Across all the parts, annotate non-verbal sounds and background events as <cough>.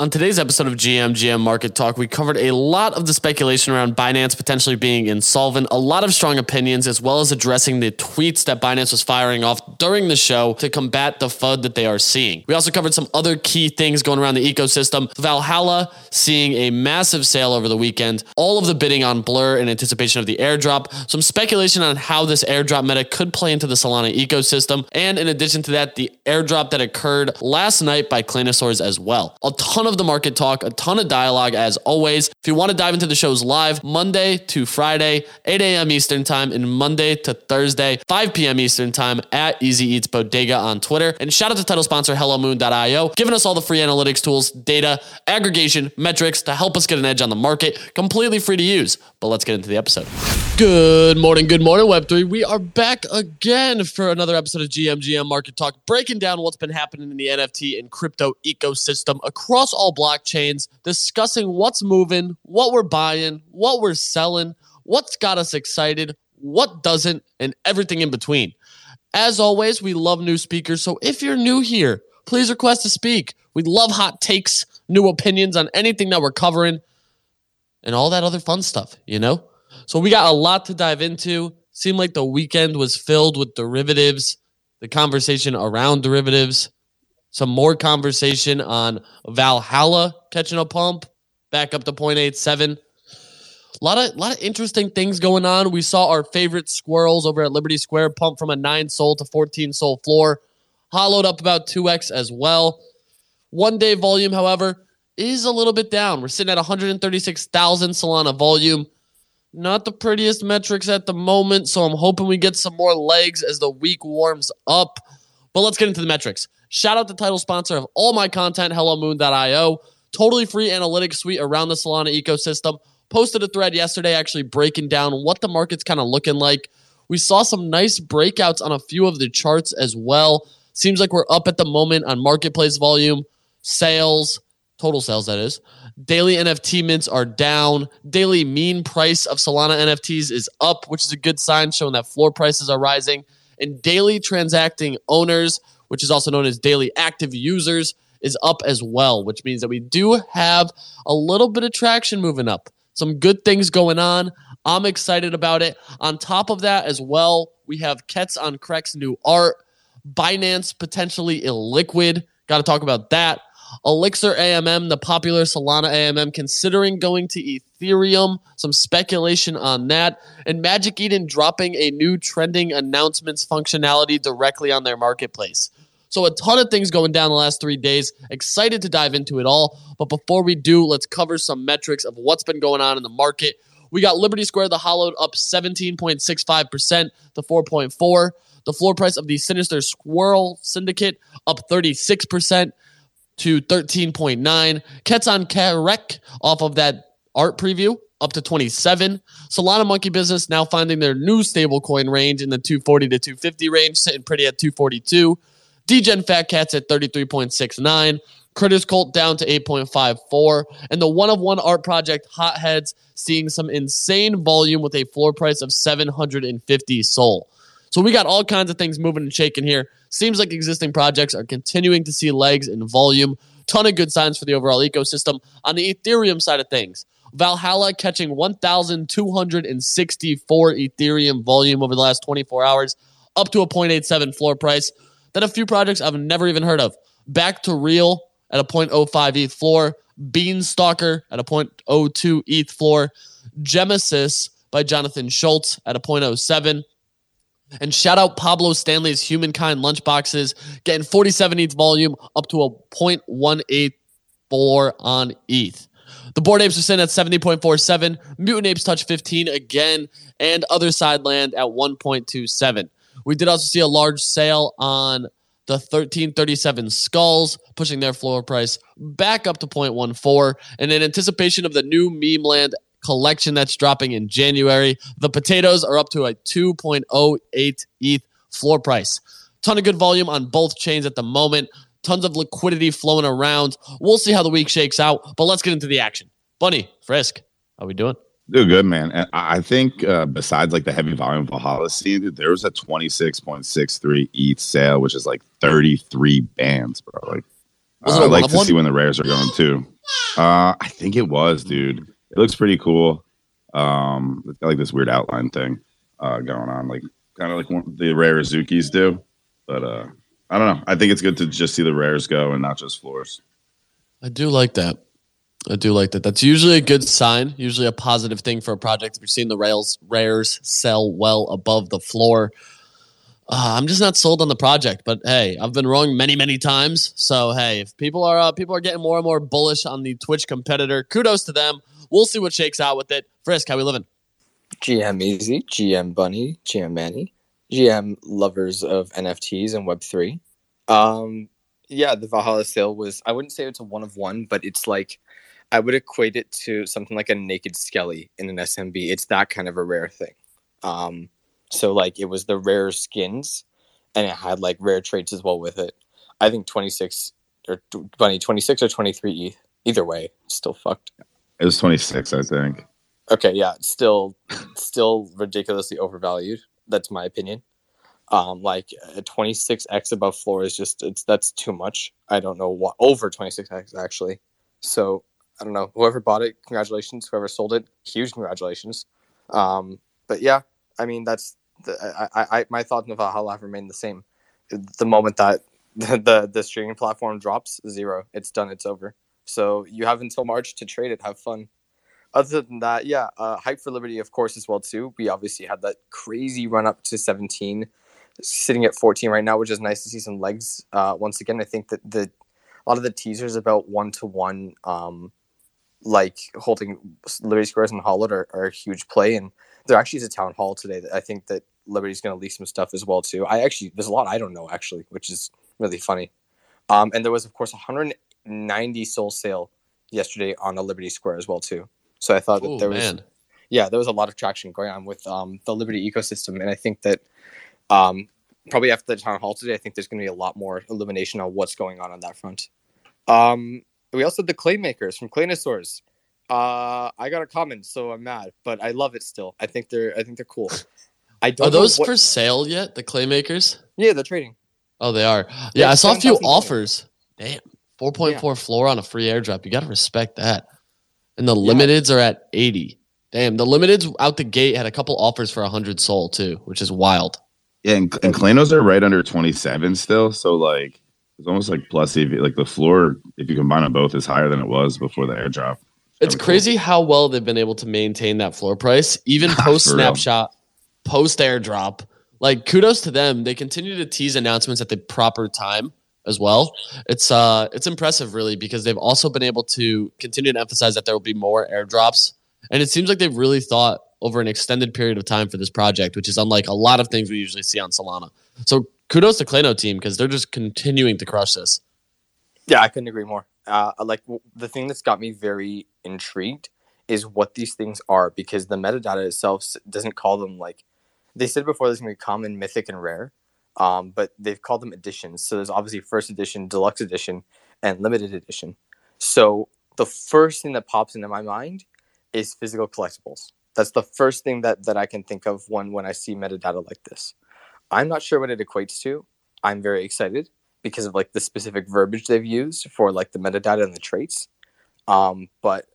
On today's episode of GM GM Market Talk, we covered a lot of the speculation around Binance potentially being insolvent, a lot of strong opinions, as well as addressing the tweets that Binance was firing off during the show to combat the FUD that they are seeing. We also covered some other key things going around the ecosystem. Valhalla seeing a massive sale over the weekend, all of the bidding on Blur in anticipation of the airdrop, some speculation on how this airdrop meta could play into the Solana ecosystem, and in addition to that, the airdrop that occurred last night by Claynosaurz as well. A ton of the market talk, a ton of dialogue as always. If you want to dive into the shows live, Monday to Friday, 8 a.m. Eastern Time, and Monday to Thursday, 5 p.m. Eastern Time at Easy Eats Bodega on Twitter. And shout out to title sponsor HelloMoon.io, giving us all the free analytics tools, data, aggregation, metrics to help us get an edge on the market, completely free to use. But let's get into the episode. Good morning, good morning, Web3. We are back again for another episode of GMGM Market Talk, breaking down what's been happening in the NFT and crypto ecosystem across all blockchains, discussing what's moving, what we're buying, what we're selling, what's got us excited, what doesn't, and everything in between. As always, we love new speakers. So if you're new here, please request to speak. We love hot takes, new opinions on anything that we're covering, and all that other fun stuff, you know? So we got a lot to dive into. Seemed like the weekend was filled with derivatives, the conversation around derivatives, some more conversation on Valhalla catching a pump back up to 0.87. A lot of lot of interesting things going on. We saw our favorite squirrels over at Liberty Square pump from a 9 SOL to 14 SOL floor, hollowed up about 2x as well. One day volume, however, is a little bit down. We're sitting at 136,000 Solana volume. Not the prettiest metrics at the moment, so I'm hoping we get some more legs as the week warms up. But let's get into the metrics. Shout out to the title sponsor of all my content, HelloMoon.io. Totally free analytics suite around the Solana ecosystem. Posted a thread yesterday actually breaking down what the market's kind of looking like. We saw some nice breakouts on a few of the charts as well. Seems like we're up at the moment on marketplace volume, sales, total sales, that is. Daily NFT mints are down. Daily mean price of Solana NFTs is up, which is a good sign, showing that floor prices are rising. And daily transacting owners, which is also known as daily active users, is up as well, which means that we do have a little bit of traction moving up. Some good things going on. I'm excited about it. On top of that, as well, we have Cets on Crecks new art, Binance potentially illiquid. Got to talk about that. Elixir AMM, the popular Solana AMM, considering going to Ethereum. Some speculation on that. And Magic Eden dropping a new trending announcements functionality directly on their marketplace. So, a ton of things going down the last three days. Excited to dive into it all. But before we do, let's cover some metrics of what's been going on in the market. We got Liberty Square, the hollowed up 17.65% to 4.4. The floor price of the Sinister Squirrel Syndicate up 36% to 13.9. Cets on Creck off of that art preview up to 27. Solana Monkey Business now finding their new stablecoin range in the 240 to 250 range, sitting pretty at 242. Degen Fat Cats at 33.69. Critters Cult down to 8.54. And the one of one art project Hotheads seeing some insane volume with a floor price of 750 SOL. So we got all kinds of things moving and shaking here. Seems like existing projects are continuing to see legs in volume. Ton of good signs for the overall ecosystem. On the Ethereum side of things, Valhalla catching 1,264 Ethereum volume over the last 24 hours, up to a 0.87 floor price. Then a few projects I've never even heard of. Back to Real at a 0.05 ETH floor. Beanstalker at a 0.02 ETH floor. Genesis by Jonathan Schultz at a 0.07. And shout out Pablo Stanley's Humankind lunchboxes, getting 47 ETH volume up to a 0.184 on ETH. The Bored Apes are sitting at 70.47. Mutant Apes touch 15 again, and Otherside Land at 1.27. We did also see a large sale on the 1337 Skulls, pushing their floor price back up to 0.14. And in anticipation of the new Memeland collection that's dropping in January. The potatoes are up to a 2.08 ETH floor price. Ton of good volume on both chains at the moment. Tons of liquidity flowing around. We'll see how the week shakes out, but let's get into the action. Bunny, Frisk, how we doing? Do good, man. And I think uh, besides like the heavy volume Valhalla scene, there was a 26.63 ETH sale, which is like 33 bands, bro. Like Uh, I'd like to one? see when the rares are going too. Uh, I think it was, dude. It looks pretty cool. Um, it's got like this weird outline thing uh, going on, like kind of like one, the rare Azukis do. But uh, I don't know. I think it's good to just see the rares go and not just floors. I do like that. I do like that. That's usually a good sign, usually a positive thing for a project. If you're seeing the rails rares sell well above the floor, uh, I'm just not sold on the project. But hey, I've been wrong many, many times. So hey, if people are uh, people are getting more and more bullish on the Twitch competitor, kudos to them. We'll see what shakes out with it. Frisk, how we living? GM Easy, GM Bunny, GM Manny, GM lovers of NFTs and Web3. Um, yeah, the Valhalla sale was, I wouldn't say it's a one of one, but it's like, I would equate it to something like a naked Skelly in an SMB. It's that kind of a rare thing. Um, so, like, it was the rare skins and it had like rare traits as well with it. I think 26 or Bunny, 26 or 23 ETH. Either way, still fucked. It was 26, I think. Okay, yeah, still still ridiculously overvalued. That's my opinion. Um, like a 26x above floor is just it's that's too much. I don't know what over 26x actually. So I don't know. Whoever bought it, congratulations. Whoever sold it, huge congratulations. Um, but yeah, I mean that's the, I, I, I my thoughts on Valhalla have remained the same. The moment that the, <laughs> the the streaming platform drops, zero. It's done. It's over. So you have until March to trade it. Have fun other than that, yeah, uh, hype for Liberty, of course, as well too. We obviously had that crazy run up to 17, sitting at 14 right now, which is nice to see some legs. Uh, once again, I think that the a lot of the teasers about one to one, like holding Liberty Squares and Hollowed are, are a huge play, and there actually is a town hall today. That I think that Liberty's going to leak some stuff as well too. I actually there's a lot I don't know actually, which is really funny. Um, and there was of course 190 SOL sale yesterday on the Liberty Square as well too. So I thought that Oh there was yeah, there was a lot of traction going on with um, the Liberty ecosystem, and I think that um, probably after the town hall today, I think there's going to be a lot more illumination on what's going on on that front. Um, we also had the clay makers from Claynosaurz. Uh, I got a comment, so I'm mad, but I love it still. I think they're I think they're cool. <laughs> I don't are those what, for sale yet? The claymakers? yeah they're trading. Oh, they are. Yeah, Yeah, I saw a few offers. Damn, four point four floor on a free airdrop. You got to respect that. And the limiteds are at eighty. Damn, the limiteds out the gate had a couple offers for hundred SOL too, which is wild. Yeah, and, and Claynos are right under 27 still. So, like, it's almost like plus EV. Like, the floor, if you combine them both, is higher than it was before the airdrop. It's Kinda cool. crazy how well they've been able to maintain that floor price, even <laughs> post snapshot, post airdrop. Like kudos to them. They continue to tease announcements at the proper time as well. It's uh it's impressive really because they've also been able to continue to emphasize that there will be more airdrops. And it seems like they've really thought over an extended period of time for this project, which is unlike a lot of things we usually see on Solana. So kudos to Clayno team because they're just continuing to crush this. Yeah, I couldn't agree more. Uh, like the thing that's got me very intrigued is what these things are because the metadata itself doesn't call them like they said before. There's gonna be common, mythic, and rare, um, but they've called them editions. So there's obviously first edition, deluxe edition, and limited edition. So the first thing that pops into my mind is physical collectibles. That's the first thing that that I can think of when when I see metadata like this. I'm not sure what it equates to. I'm very excited because of like the specific verbiage they've used for like the metadata and the traits. Um, but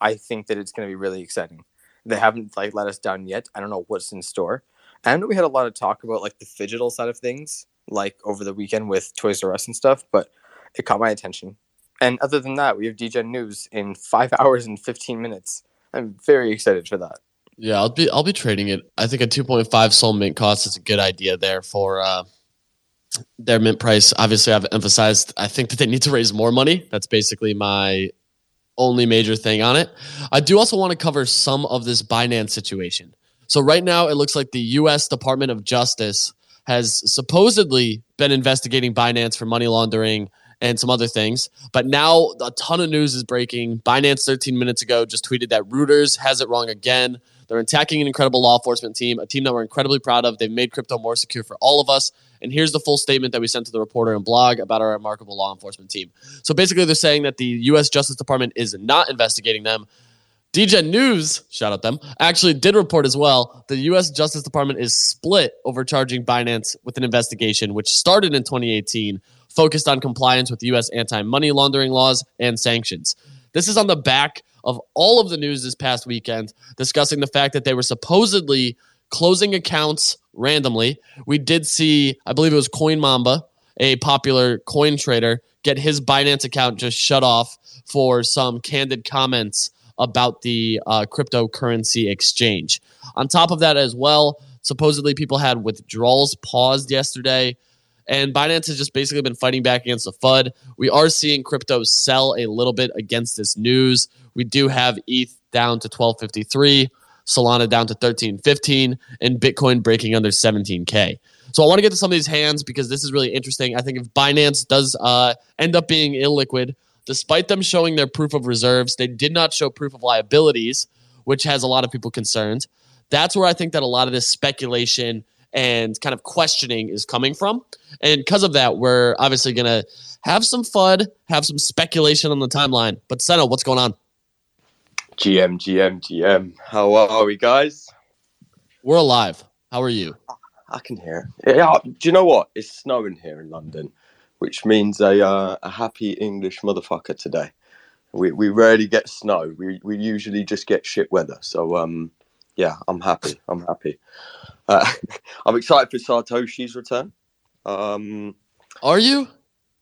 I think that it's going to be really exciting. They haven't like let us down yet. I don't know what's in store. I know we had a lot of talk about like the digital side of things, like over the weekend with Toys R Us and stuff, but it caught my attention. And other than that, we have Degen news in five <laughs> hours and fifteen minutes. I'm very excited for that. Yeah, I'll be I'll be trading it. I think a 2.5 SOL mint cost is a good idea there for uh, their mint price. Obviously, I've emphasized I think that they need to raise more money. That's basically my only major thing on it. I do also want to cover some of this Binance situation. So right now, it looks like the U.S. Department of Justice has supposedly been investigating Binance for money laundering and some other things. But now a ton of news is breaking. Binance 13 minutes ago just tweeted that Reuters has it wrong again. They're attacking an incredible law enforcement team, a team that we're incredibly proud of. They've made crypto more secure for all of us. And here's the full statement that we sent to the reporter and blog about our remarkable law enforcement team. So basically, they're saying that the U.S. Justice Department is not investigating them. Degen News, shout out them, actually did report as well. The U.S. Justice Department is split over charging Binance with an investigation, which started in 2018 focused on compliance with U.S. anti money laundering laws and sanctions. This is on the back of all of the news this past weekend discussing the fact that they were supposedly closing accounts randomly. We did see, I believe it was Coin Mamba, a popular coin trader, get his Binance account just shut off for some candid comments about the uh, cryptocurrency exchange. On top of that, as well, supposedly people had withdrawals paused yesterday. And Binance has just basically been fighting back against the FUD. We are seeing crypto sell a little bit against this news. We do have ETH down to 1253, Solana down to 1315, and Bitcoin breaking under 17K. So I want to get to some of these hands because this is really interesting. I think if Binance does uh, end up being illiquid, despite them showing their proof of reserves, they did not show proof of liabilities, which has a lot of people concerned. That's where I think that a lot of this speculation and kind of questioning is coming from. And because of that, we're obviously going to have some FUD, have some speculation on the timeline. But Seno, what's going on? GM, GM, GM. How are we, guys? We're alive. How are you? I can hear. Yeah, do you know what? It's snowing here in London, which means a uh, a happy English motherfucker today. We we rarely get snow. We we usually just get shit weather. So um, yeah, I'm happy. I'm happy. Uh, <laughs> I'm excited for Satoshi's return. Um, Are you?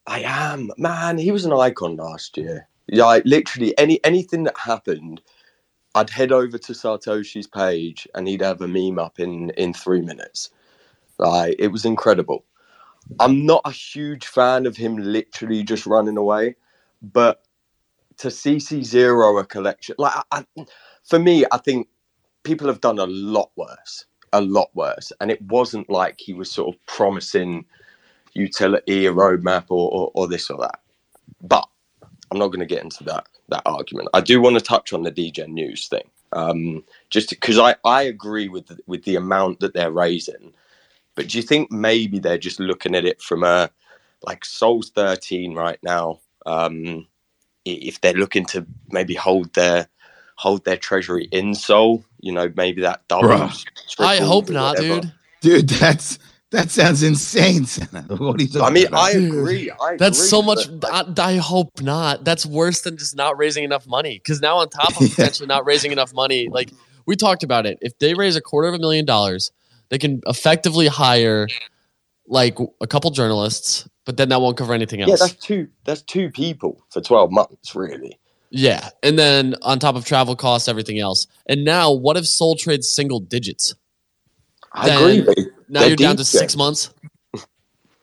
I am, man. He was an icon last year. Yeah, like, literally any anything that happened, I'd head over to Satoshi's page and he'd have a meme up in in three minutes. Like it was incredible. I'm not a huge fan of him literally just running away, but to CC zero a collection like I, for me, I think people have done a lot worse, a lot worse, and it wasn't like he was sort of promising utility, a roadmap, or, or, or this or that. But I'm not going to get into that that argument. I do want to touch on the Degen news thing, um, just because I, I agree with with the amount that they're raising, but do you think maybe they're just looking at it from a like Sol's 13 right now? Um, if they're looking to maybe hold their hold their treasury in Sol, you know, maybe that doubles. I hope not, whatever. dude. Dude, that's that sounds insane. Senna. <laughs> What are you talking I mean, about? I agree. I That's agree, so much. but, I, I hope not. That's worse than just not raising enough money. Because now, on top of <laughs> Yeah. potentially not raising enough money, like we talked about it, if they raise a quarter of a million dollars, they can effectively hire like a couple journalists, but then that won't cover anything else. yeah, that's two. That's two people for 12 months, really. Yeah, and then on top of travel costs, everything else. And now, what if Sol trades single digits? I Then- agree. They, Now you're down to DJ. six months. <laughs>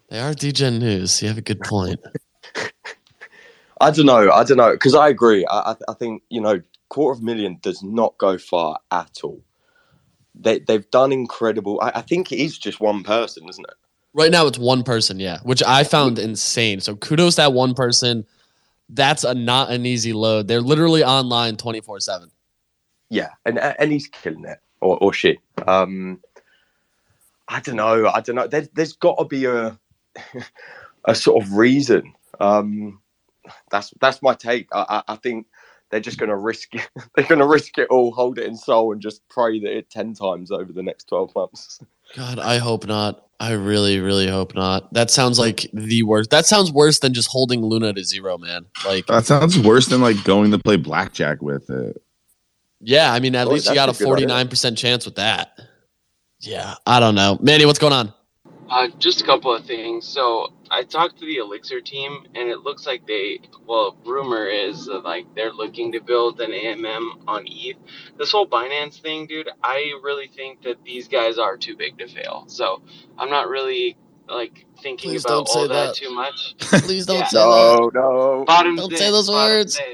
They are Degen news. You have a good point. <laughs> I don't know. I don't know because I agree. I, I, I think you know, quarter of a million does not go far at all. They they've done incredible. I, I think it is just one person, isn't it? Right now, it's one person, yeah, which I found insane. So kudos that one person. That's a not an easy load. They're literally online twenty four seven. Yeah, and and he's killing it, or or she. Um, I don't know. I don't know. There's there's got to be a <laughs> a sort of reason. Um, that's that's my take. I, I, I think they're just going to risk it. <laughs> They're going to risk it all, hold it in Sol, and just pray that it ten times over the next twelve months. <laughs> God, I hope not. I really, really hope not. That sounds like the worst. That sounds worse than just holding Luna to zero, man. Like, That sounds worse than like going to play blackjack with it. yeah, I mean, at Oh, least you got a a good idea. forty nine percent chance with that. Yeah, I don't know, Manny. What's going on? Uh, just a couple of things. So I talked to the Elixir team, and it looks like they, well, rumor is that like they're looking to build an AMM on ETH. This whole Binance thing, dude, I really think that these guys are too big to fail. So I'm not really like thinking Please about don't say all that. that. too much. <laughs> Please don't Yeah. say that. No, no. Bottom's Don't in, say those words. in.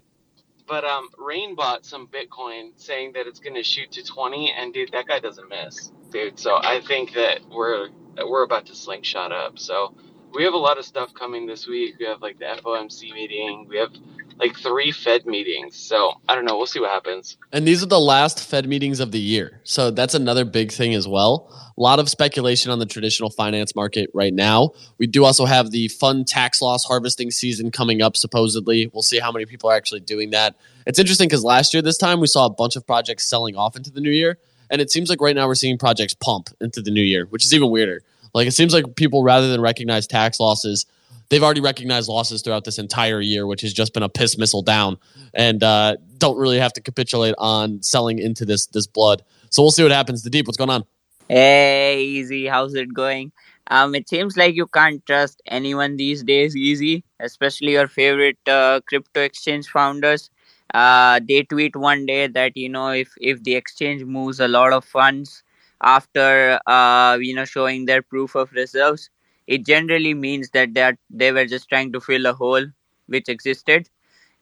But um, Rain bought some Bitcoin, saying that it's going to shoot to 20, and dude, that guy doesn't miss, dude. So I think that we're that we're about to slingshot up. So we have a lot of stuff coming this week. We have like the FOMC meeting. We have like three Fed meetings. So I don't know. We'll see what happens. And these are the last Fed meetings of the year. So that's another big thing as well. A lot of speculation on the traditional finance market right now. We do also have the fun tax loss harvesting season coming up, supposedly. We'll see how many people are actually doing that. It's interesting because last year, this time, we saw a bunch of projects selling off into the new year. And it seems like right now we're seeing projects pump into the new year, which is even weirder. Like it seems like people, rather than recognize tax losses, they've already recognized losses throughout this entire year, which has just been a piss missile down, and uh, don't really have to capitulate on selling into this this blood. So we'll see what happens. The deep, what's going on? Hey, easy. How's it going? Um, it seems like you can't trust anyone these days, easy, especially your favorite uh, crypto exchange founders. Uh, they tweet one day that you know if if the exchange moves a lot of funds after uh, you know showing their proof of reserves, it generally means that they they were just trying to fill a hole which existed.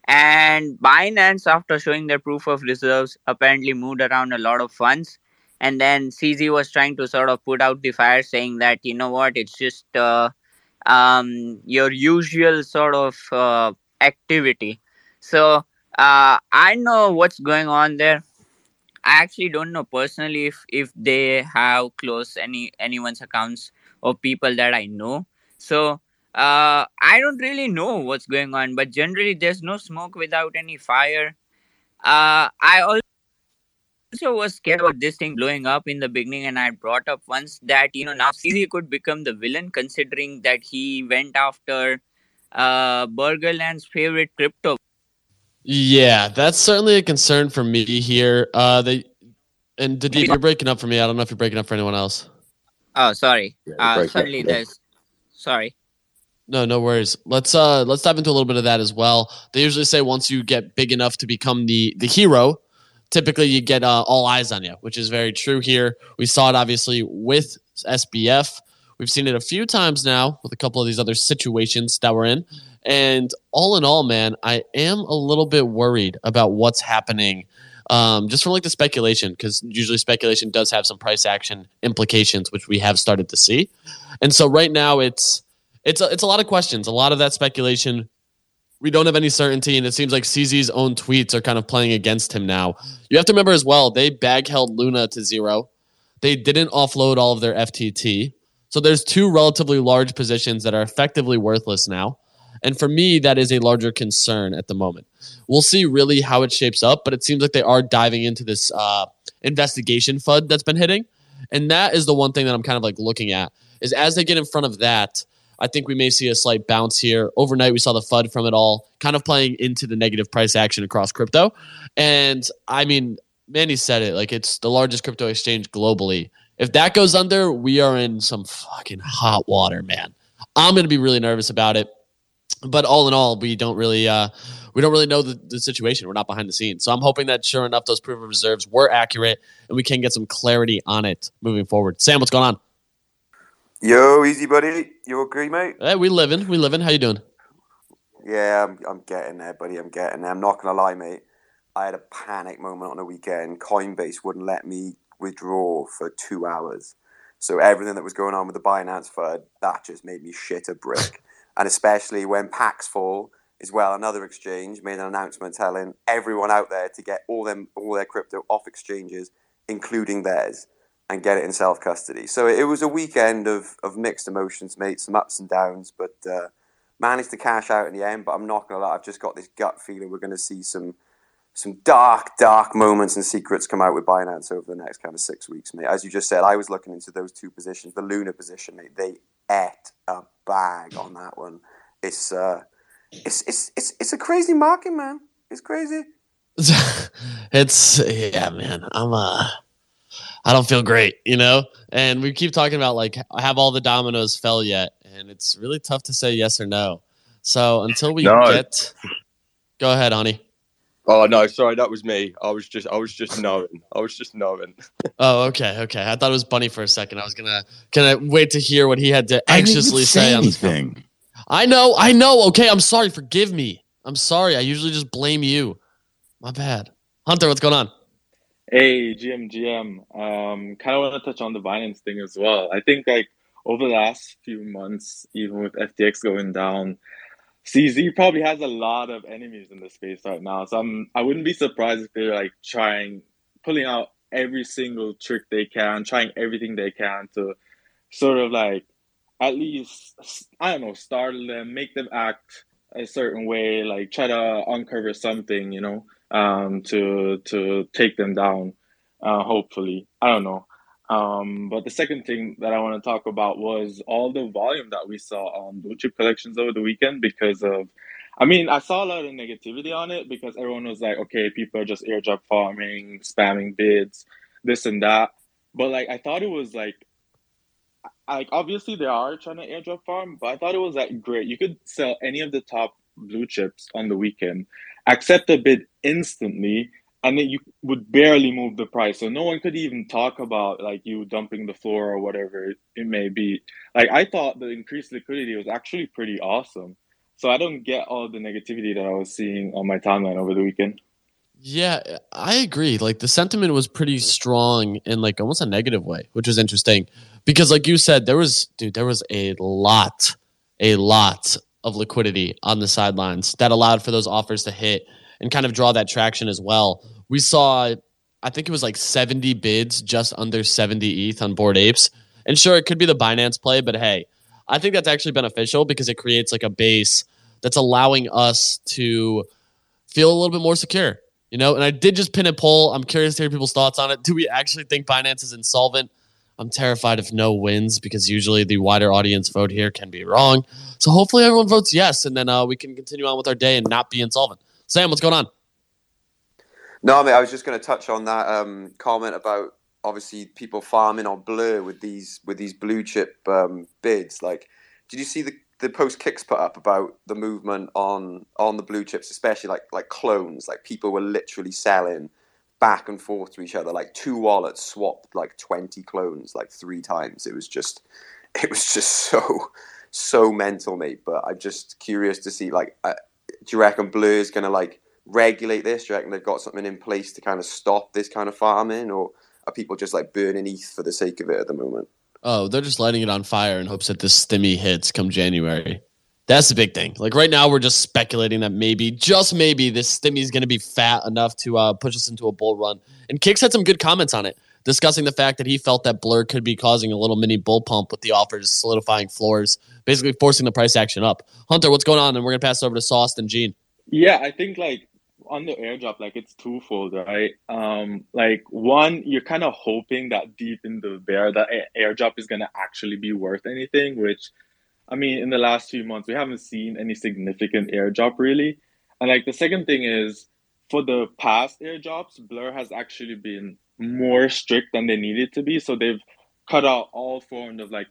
And Binance, after showing their proof of reserves, apparently moved around a lot of funds and then CZ was trying to sort of put out the fire, saying that you know what, it's just uh, um, your usual sort of uh, activity. So uh, I know what's going on there. I actually don't know personally if if they have closed any anyone's accounts or people that I know. So uh, I don't really know what's going on, but generally there's no smoke without any fire. Uh, I also was scared about this thing blowing up in the beginning, and I brought up once that you know now CZ could become the villain considering that he went after uh Burgerland's favorite crypto. Yeah, that's certainly a concern for me here. Uh, they and Deep, you're breaking up for me. I don't know if you're breaking up for anyone else. Oh, sorry. Yeah, uh, break suddenly up, there's sorry. No, no worries. Let's uh let's dive into a little bit of that as well. They usually say once you get big enough to become the the hero, typically you get uh, all eyes on you, which is very true here. We saw it obviously with SBF. We've seen it a few times now with a couple of these other situations that we're in. And all in all, man, I am a little bit worried about what's happening. Um, just from like the speculation, because usually speculation does have some price action implications, which we have started to see. And so right now it's it's a, it's a lot of questions. A lot of that speculation we don't have any certainty, and it seems like CZ's own tweets are kind of playing against him now. You have to remember as well, they bag held Luna to zero. They didn't offload all of their FTT. So there's two relatively large positions that are effectively worthless now. And for me, that is a larger concern at the moment. We'll see really how it shapes up, but it seems like they are diving into this uh, investigation FUD that's been hitting. And that is the one thing that I'm kind of like looking at is as they get in front of that, I think we may see a slight bounce here. Overnight, we saw the FUD from it all, kind of playing into the negative price action across crypto. And I mean, Manny said it like it's the largest crypto exchange globally. If that goes under, we are in some fucking hot water, man. I'm going to be really nervous about it. But all in all, we don't really uh, we don't really know the, the situation. We're not behind the scenes. So I'm hoping that sure enough, those proof of reserves were accurate and we can get some clarity on it moving forward. Sam, what's going on? Yo, easy buddy. You okay, mate? Hey, we living, we living. How you doing? Yeah, I'm, I'm getting there, buddy. I'm getting there. I'm not gonna lie, mate. I had a panic moment on the weekend. Coinbase wouldn't let me withdraw for two hours. So everything that was going on with the Binance FUD, that just made me shit a brick. <laughs> and especially when Paxful, as well, another exchange, made an announcement telling everyone out there to get all them all their crypto off exchanges, including theirs, and get it in self custody. So it was a weekend of, of mixed emotions, mate, some ups and downs, but uh, managed to cash out in the end. But I'm not gonna lie, I've just got this gut feeling we're gonna see some some dark, dark moments and secrets come out with Binance over the next kind of six weeks, mate. As you just said, I was looking into those two positions. The Luna position, mate, they ate a bag on that one. It's uh, it's it's it's it's a crazy market, man. It's crazy. <laughs> it's yeah, man. I'm uh I don't feel great, you know? And we keep talking about like have all the dominoes fell yet? And it's really tough to say yes or no. So until we No. get Go ahead, honey. Oh no, sorry, that was me. I was just, I was just knowing. I was just knowing. <laughs> Oh, okay, okay. I thought it was Bunny for a second. I was gonna gonna wait to hear what he had to I didn't even anxiously say on this. anything. I know, I know. Okay, I'm sorry. Forgive me. I'm sorry. I usually just blame you. My bad. Hunter, what's going on? Hey, GM, GM. Um, kind of want to touch on the Binance thing as well. I think like over the last few months, even with FTX going down, CZ probably has a lot of enemies in the space right now. So I'm, I wouldn't be surprised if they're like trying, pulling out every single trick they can, trying everything they can to sort of like at least I don't know, startle them, make them act a certain way, like try to uncover something, you know um, to to take them down. Uh, hopefully, I don't know. Um, but the second thing that I want to talk about was all the volume that we saw on blue chip collections over the weekend because of, I mean, I saw a lot of negativity on it because everyone was like, okay, people are just airdrop farming, spamming bids, this and that. But like, I thought it was like, like obviously they are trying to airdrop farm, but I thought it was like great. You could sell any of the top blue chips on the weekend, accept a bid instantly, and then you would barely move the price. So no one could even talk about like you dumping the floor or whatever it may be. Like I thought the increased liquidity was actually pretty awesome. So I don't get all the negativity that I was seeing on my timeline over the weekend. Yeah, I agree. Like the sentiment was pretty strong in like almost a negative way, which was interesting because like you said there was dude there was a lot a lot of liquidity on the sidelines that allowed for those offers to hit and kind of draw that traction as well. We saw I think it was like 70 bids just under 70 ETH on Bored Apes. And sure it could be the Binance play, but hey, I think that's actually beneficial because it creates like a base that's allowing us to feel a little bit more secure. You know, and I did just pin a poll. I'm curious to hear people's thoughts on it. Do we actually think Binance is insolvent? I'm terrified if no wins because usually the wider audience vote here can be wrong. So hopefully everyone votes yes, and then uh, we can continue on with our day and not be insolvent. Sam, what's going on? No, I mean, I was just going to touch on that um, comment about obviously people farming on Blur with these with these blue chip um, bids. Like, did you see the the post kicks put up about the movement on on the blue chips, especially like like clones? Like people were literally selling back and forth to each other. Like two wallets swapped like twenty clones like three times. It was just it was just so so mental, mate. But I'm just curious to see like, uh, do you reckon Blur is going to like regulate this? Do you reckon they've got something in place to kind of stop this kind of farming, or are people just like burning ETH for the sake of it at the moment? Oh, they're just lighting it on fire in hopes that this stimmy hits come January. That's the big thing. Like right now, we're just speculating that maybe, just maybe, this stimmy is going to be fat enough to uh, push us into a bull run. And Kicks had some good comments on it, discussing the fact that he felt that Blur could be causing a little mini bull pump with the offers solidifying floors, basically forcing the price action up. Hunter, what's going on? And we're to pass it over to Sauce and Gene. Yeah, I think like on the airdrop, like it's twofold, right? Um, like one, you're kind of hoping that deep in the bear that airdrop is gonna actually be worth anything. Which, I mean, in the last few months, we haven't seen any significant airdrop really. And like the second thing is, for the past airdrops, Blur has actually been more strict than they needed to be. So they've cut out all forms of like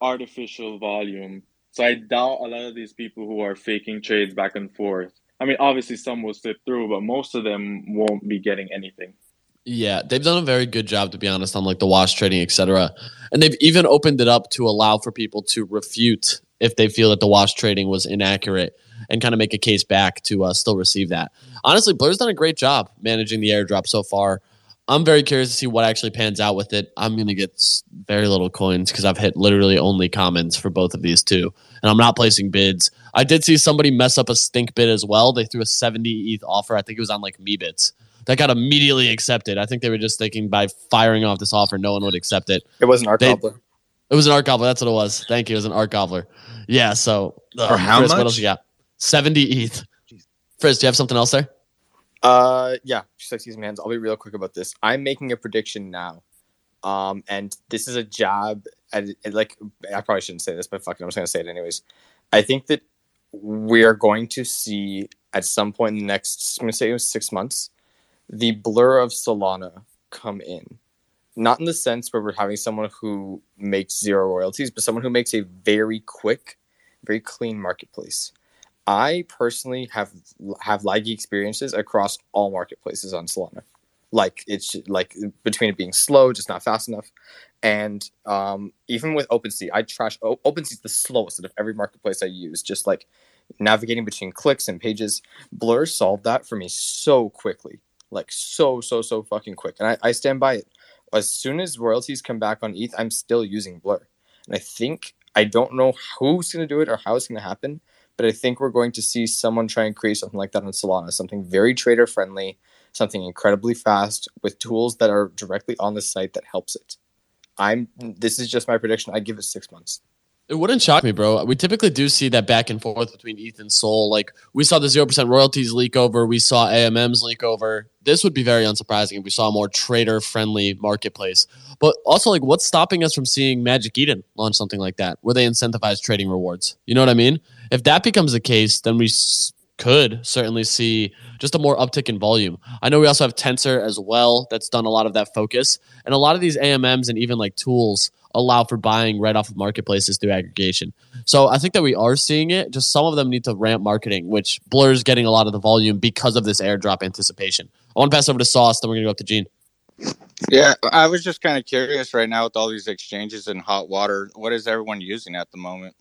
artificial volume. So I doubt a lot of these people who are faking trades back and forth I mean, obviously some will slip through, but most of them won't be getting anything. Yeah, they've done a very good job, to be honest, on like the wash trading, etc. And they've even opened it up to allow for people to refute if they feel that the wash trading was inaccurate and kind of make a case back to uh, still receive that. Honestly, Blur's done a great job managing the airdrop so far. I'm very curious to see what actually pans out with it. I'm going to get very little coins because I've hit literally only commons for both of these two, and I'm not placing bids. I did see somebody mess up a stink bid as well. They threw a 70 ETH offer. I think it was on like Meebits. That got immediately accepted. I think they were just thinking by firing off this offer, no one would accept it. It was an art They- gobbler. It was an art gobbler. That's what it was. Thank you. It was an art gobbler. Yeah. So uh, For how Chris, What else you got? 70 ETH. Frizz, do you have something else there? Uh, yeah, season hands. I'll be real quick about this. I'm making a prediction now, um, and this is a jab at, at like I probably shouldn't say this, but fuck it, I'm just gonna say it anyways. I think that we are going to see at some point in the next, I'm gonna say it was six months, the blur of Solana come in. Not in the sense where we're having someone who makes zero royalties, but someone who makes a very quick, very clean marketplace. I personally have have laggy experiences across all marketplaces on Solana. Like it's like between it being slow, just not fast enough, and um, even with OpenSea, I trash o- is the slowest out of every marketplace I use. Just like navigating between clicks and pages, Blur solved that for me so quickly, like so so so fucking quick, and I, I stand by it. As soon as royalties come back on ETH, I'm still using Blur, and I think I don't know who's gonna do it or how it's gonna happen but I think we're going to see someone try and create something like that on Solana, something very trader friendly, something incredibly fast with tools that are directly on the site that helps it. I'm this is just my prediction. I give it six months. It wouldn't shock me, bro. We typically do see that back and forth between ETH and Sol. Like we saw the zero percent royalties leak over, we saw AMMs leak over. This would be very unsurprising if we saw a more trader friendly marketplace. But also, like, what's stopping us from seeing Magic Eden launch something like that, where they incentivize trading rewards? You know what I mean? If that becomes the case, then we could certainly see just a more uptick in volume. I know we also have Tensor as well, that's done a lot of that focus, and a lot of these AMMs and even like tools allow for buying right off of marketplaces through aggregation. So I think that we are seeing it. Just some of them need to ramp marketing, which blurs getting a lot of the volume because of this airdrop anticipation. I want to pass over to Sauce, then we're gonna go up to Gene. Yeah, I was just kind of curious right now with all these exchanges in hot water. What is everyone using at the moment?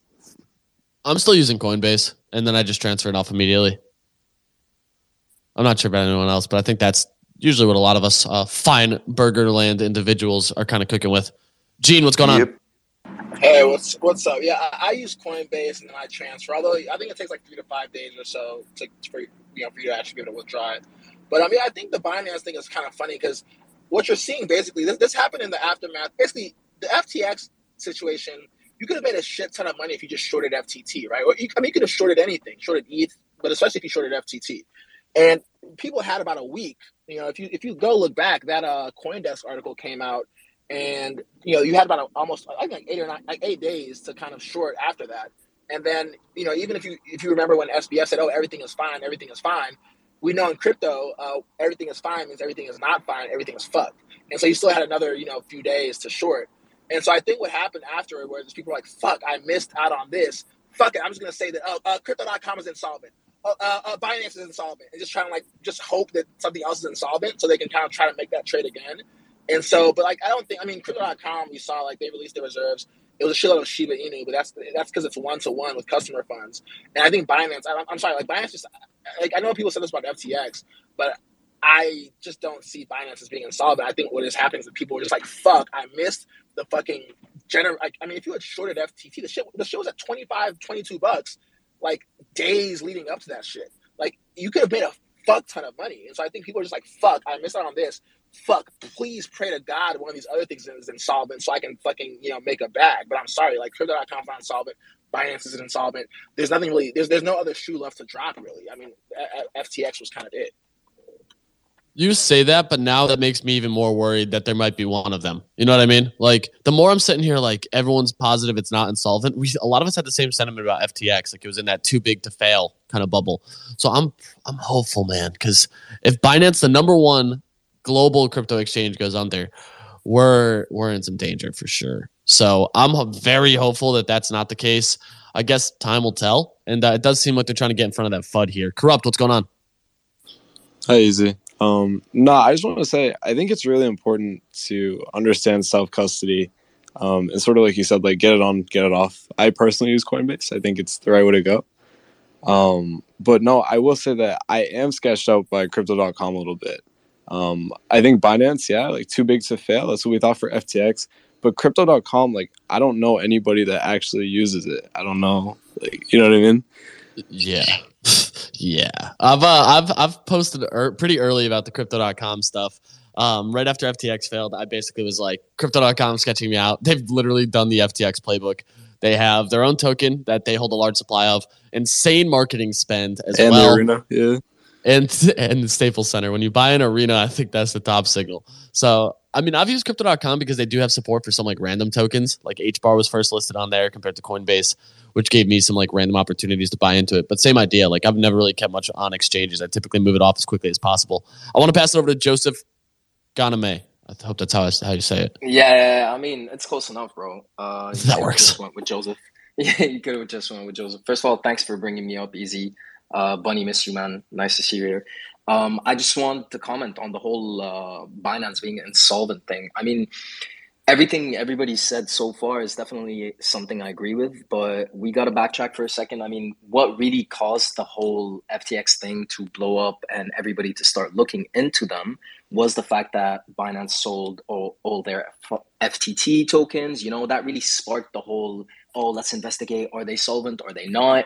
I'm still using Coinbase, and then I just transfer it off immediately. I'm not sure about anyone else, but I think that's usually what a lot of us uh, fine Burgerland individuals are kind of cooking with. Gene, what's going on? Hey, what's what's up? Yeah, I, I use Coinbase and then I transfer. Although I think it takes like three to five days or so to for you know for you to actually be able to withdraw it. But I mean, I think the Binance thing is kind of funny because what you're seeing basically this, this happened in the aftermath. Basically, the FTX situation, you could have made a shit ton of money if you just shorted FTT, right? Or you, I mean, you could have shorted anything, shorted ETH, but especially if you shorted FTT. And people had about a week. You know, if you if you go look back, that uh CoinDesk article came out and you know you had about a, almost I think like eight or nine, like eight days to kind of short after that. And then you know even if you if you remember when SBF said, "Oh, everything is fine, everything is fine," we know in crypto, uh, everything is fine means everything is not fine, everything is fucked. And so you still had another you know few days to short. And so I think what happened afterward was people were like, "Fuck, I missed out on this. Fuck it, I'm just gonna say that uh, uh, Crypto.com is insolvent." Uh, uh, uh, Binance is insolvent, and just trying to like just hope that something else is insolvent, so they can kind of try to make that trade again. And so, but like, I don't think, I mean, Crypto.com, we saw like they released their reserves. It was a shitload of Shiba Inu, but that's that's because it's one to one with customer funds. And I think Binance, I, I'm sorry, like Binance just, like I know people said this about FTX, but I just don't see Binance as being insolvent. I think what is happening is that people are just like, fuck, I missed the fucking gener. Like, I mean, if you had shorted FTT, the shit, the shit was at 25, 22 bucks, like days leading up to that shit. Like, you could have made a fuck ton of money. And so I think people are just like, fuck, I missed out on this fuck, please pray to God one of these other things is insolvent so I can fucking, you know, make a bag. But I'm sorry, like crypto.com's not insolvent. Binance is insolvent. There's nothing really, there's there's no other shoe left to drop, really. I mean, FTX was kind of it. You say that, but now that makes me even more worried that there might be one of them. You know what I mean? Like the more I'm sitting here, like everyone's positive it's not insolvent. We a lot of us had the same sentiment about FTX, like it was in that too big to fail kind of bubble. So I'm I'm hopeful, man, because if Binance, the number one global crypto exchange goes under, we're we're in some danger for sure. So I'm very hopeful that that's not the case. I guess time will tell, and uh, it does seem like they're trying to get in front of that FUD here. Corrupt, what's going on? Hi, Easy. Um, no, I just want to say I think it's really important to understand self custody, um, and sort of like you said, like get it on, get it off. I personally use Coinbase. I think it's the right way to go. Um, but no, I will say that I am sketched out by Crypto.com a little bit. Um, I think Binance, yeah, like too big to fail. That's what we thought for FTX. But crypto.com, like, I don't know anybody that actually uses it. I don't know. Like, you know what I mean? Yeah. yeah. I've, uh, I've, I've posted er- pretty early about the crypto.com stuff. Um, right after FTX failed, I basically was like, crypto.com sketching me out. <laughs> They've literally done the FTX playbook. They have their own token that they hold a large supply of, insane marketing spend as and well. the arena, yeah and and the Staples Center. When you buy an arena, I think that's the top signal. So I mean, I've used Crypto.com because they do have support for some like random tokens. Like HBAR was first listed on there compared to Coinbase, which gave me some like random opportunities to buy into it. But same idea. Like I've never really kept much on exchanges. I typically move it off as quickly as possible. I want to pass it over to Joseph Ganame. I hope that's how I, how you say it. Yeah, I mean it's close enough, bro. Uh, <laughs> that works. Just went with Joseph. <laughs> Yeah, you could have just went with Joseph. First of all, thanks for bringing me up, Easy. Uh, Bunny, miss you, man. Nice to see you here. Um, I just want to comment on the whole uh, Binance being insolvent thing. I mean, everything everybody said so far is definitely something I agree with, but we got to backtrack for a second. I mean, what really caused the whole FTX thing to blow up and everybody to start looking into them was the fact that Binance sold all, all their FTT tokens. You know, that really sparked the whole, oh, let's investigate. Are they solvent? Are they not?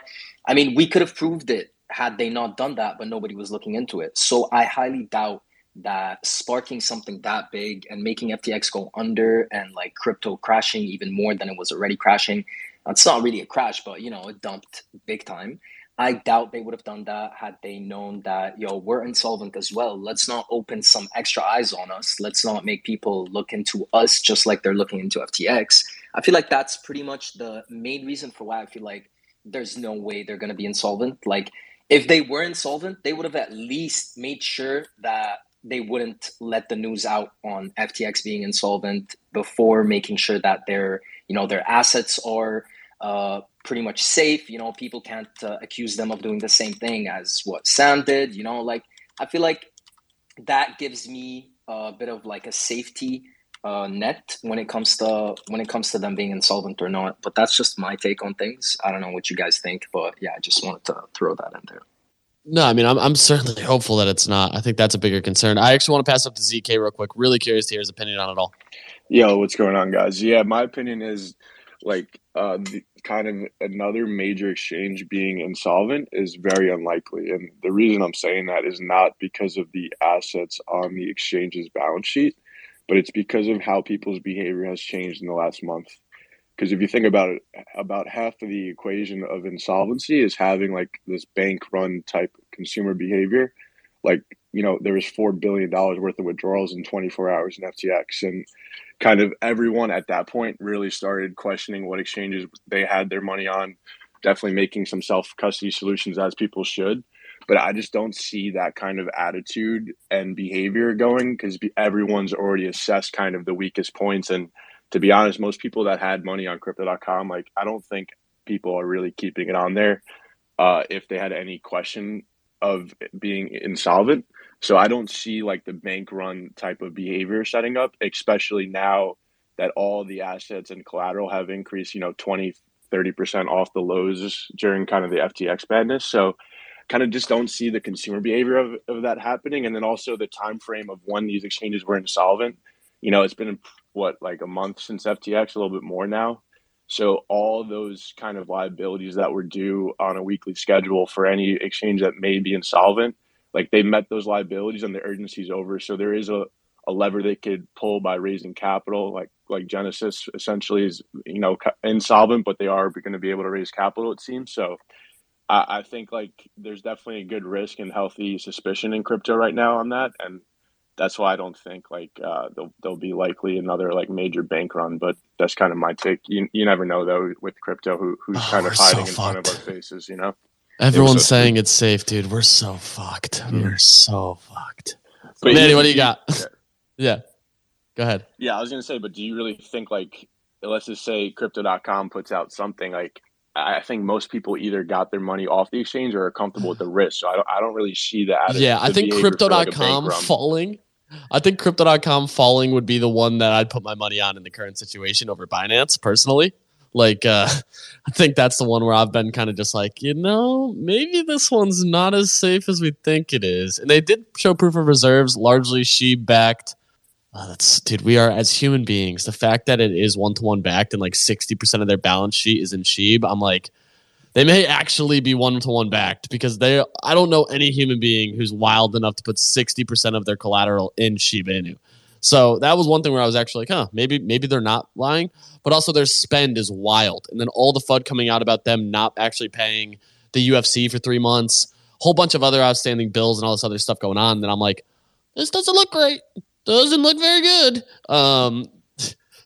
I mean, we could have proved it had they not done that, but nobody was looking into it. So I highly doubt that sparking something that big and making FTX go under and like crypto crashing even more than it was already crashing, It's not really a crash, but you know, it dumped big time. I doubt they would have done that had they known that, yo, we're insolvent as well. Let's not open some extra eyes on us. Let's not make people look into us just like they're looking into FTX. I feel like that's pretty much the main reason for why I feel like there's no way they're going to be insolvent. Like, if they were insolvent, they would have at least made sure that they wouldn't let the news out on FTX being insolvent before making sure that their, you know, their assets are uh, pretty much safe. You know, people can't uh, accuse them of doing the same thing as what Sam did. You know, like I feel like that gives me a bit of like a safety uh, net when it comes to when it comes to them being insolvent or not. But that's just my take on things. I don't know what you guys think, but yeah, I just wanted to throw that in there. No, I mean, I'm, I'm certainly <laughs> hopeful that it's not. I think that's a bigger concern. I actually want to pass up to ZK real quick. Really curious to hear his opinion on it all. Yo, what's going on, guys? Yeah, my opinion is like uh, the, kind of another major exchange being insolvent is very unlikely. And the reason I'm saying that is not because of the assets on the exchange's balance sheet, but it's because of how people's behavior has changed in the last month. Because if you think about it, about half of the equation of insolvency is having like this bank run type consumer behavior. Like, you know, there was $4 billion worth of withdrawals in 24 hours in FTX. And kind of everyone at that point really started questioning what exchanges they had their money on, definitely making some self custody solutions as people should. But I just don't see that kind of attitude and behavior going because everyone's already assessed kind of the weakest points. And to be honest, most people that had money on crypto.com, like, I don't think people are really keeping it on there uh, if they had any question of being insolvent. So I don't see like the bank run type of behavior setting up, especially now that all the assets and collateral have increased, you know, 20, 30% off the lows during kind of the FTX madness. So kind of just don't see the consumer behavior of, of that happening. And then also the time frame of when these exchanges were insolvent. You know, it's been what, like a month since FTX, a little bit more now. So all those kind of liabilities that were due on a weekly schedule for any exchange that may be insolvent like they met those liabilities and the urgency's over. So there is a, a lever they could pull by raising capital, like like Genesis essentially is you know insolvent, but they are going to be able to raise capital. It seems so. I, I think like there's definitely a good risk and healthy suspicion in crypto right now on that, and that's why I don't think like uh, there'll, there'll be likely another like major bank run. But that's kind of my take. You, you never know though with crypto who who's oh, kind of hiding so in front of our faces. You know. Everyone's so saying it's safe, dude. We're so fucked. Mm. We're so fucked. But Manny, what do you got? Yeah. <laughs> yeah. Go ahead. Yeah, I was gonna say, but do you really think like let's just say crypto.com puts out something like I think most people either got their money off the exchange or are comfortable with the risk. So I don't I don't really see that. <sighs> Yeah, I think crypto.com like falling. I think crypto.com falling would be the one that I'd put my money on in the current situation over Binance personally. Like, uh, <laughs> I think that's the one where I've been kind of just like, you know, maybe this one's not as safe as we think it is. And they did show proof of reserves, largely SHIB backed. Oh, that's dude. We are as human beings. The fact that it is one to one backed and like sixty percent of their balance sheet is in SHIB, I'm like, they may actually be one to one backed because they. I don't know any human being who's wild enough to put sixty percent of their collateral in Shiba Inu. So that was one thing where I was actually like, huh, maybe maybe they're not lying, but also their spend is wild. And then all the FUD coming out about them not actually paying the UFC for three months, whole bunch of other outstanding bills and all this other stuff going on. Then I'm like, this doesn't look great. Doesn't look very good. Um,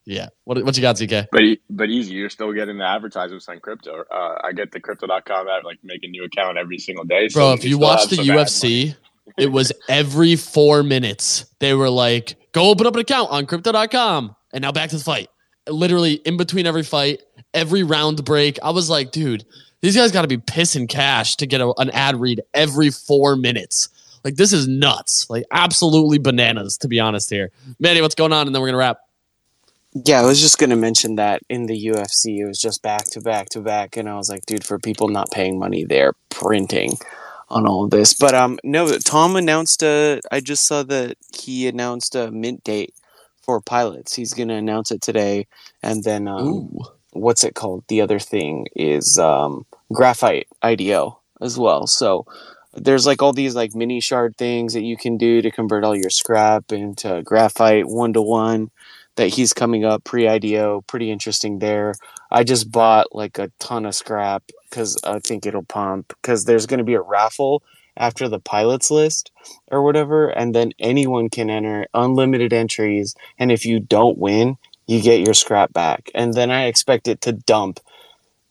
yeah. What, what you got, ZK? But but easy. You're still getting the advertisements on crypto. Uh, I get the crypto.com app, like make a new account every single day. So Bro, if you watch the UFC, it was every four minutes. They were like, go open up an account on crypto.com. And now back to the fight. Literally in between every fight, every round break. I was like, dude, these guys got to be pissing cash to get a, an ad read every four minutes. Like, this is nuts. Like, absolutely bananas, to be honest here. Manny, what's going on? And then we're going to wrap. Yeah, I was just going to mention that in the UFC, it was just back to back to back. And I was like, dude, for people not paying money, they're printing on all of this. But um, no, Tom announced a. I just saw that he announced a mint date for pilots. He's going to announce it today, and then um, what's it called? The other thing is um, graphite IDO as well. So there's like all these like mini shard things that you can do to convert all your scrap into graphite one to one. That he's coming up pre IDO. Pretty interesting there. I just bought like a ton of scrap because I think it'll pump because there's going to be a raffle after the pilots list or whatever, and then anyone can enter unlimited entries. And if you don't win, you get your scrap back. And then I expect it to dump,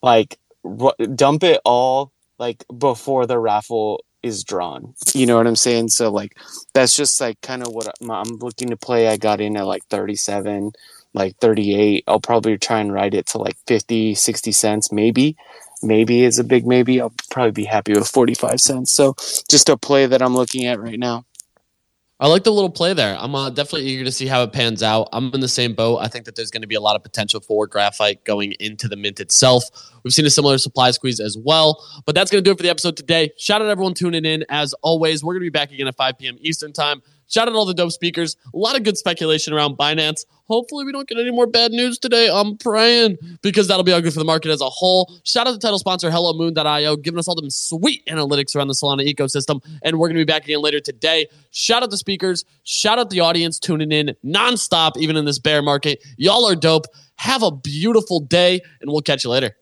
like ru- dump it all like before the raffle is drawn. You know what I'm saying? So like that's just like kind of what I'm looking to play. I got in at like 37, like 38. I'll probably try and ride it to like 50, 60 cents maybe. Maybe is a big maybe. I'll probably be happy with 45 cents. So just a play that I'm looking at right now. I like the little play there. I'm uh, definitely eager to see how it pans out. I'm in the same boat. I think that there's going to be a lot of potential for graphite going into the mint itself. We've seen a similar supply squeeze as well. But that's going to do it for the episode today. Shout out everyone tuning in. As always, we're going to be back again at 5 p.m. Eastern Time. Shout out all the dope speakers. A lot of good speculation around Binance. Hopefully, we don't get any more bad news today. I'm praying because that'll be good for the market as a whole. Shout out to the title sponsor HelloMoon.io, giving us all them sweet analytics around the Solana ecosystem. And we're going to be back again later today. Shout out the speakers. Shout out the audience tuning in nonstop, even in this bear market. Y'all are dope. Have a beautiful day, and we'll catch you later.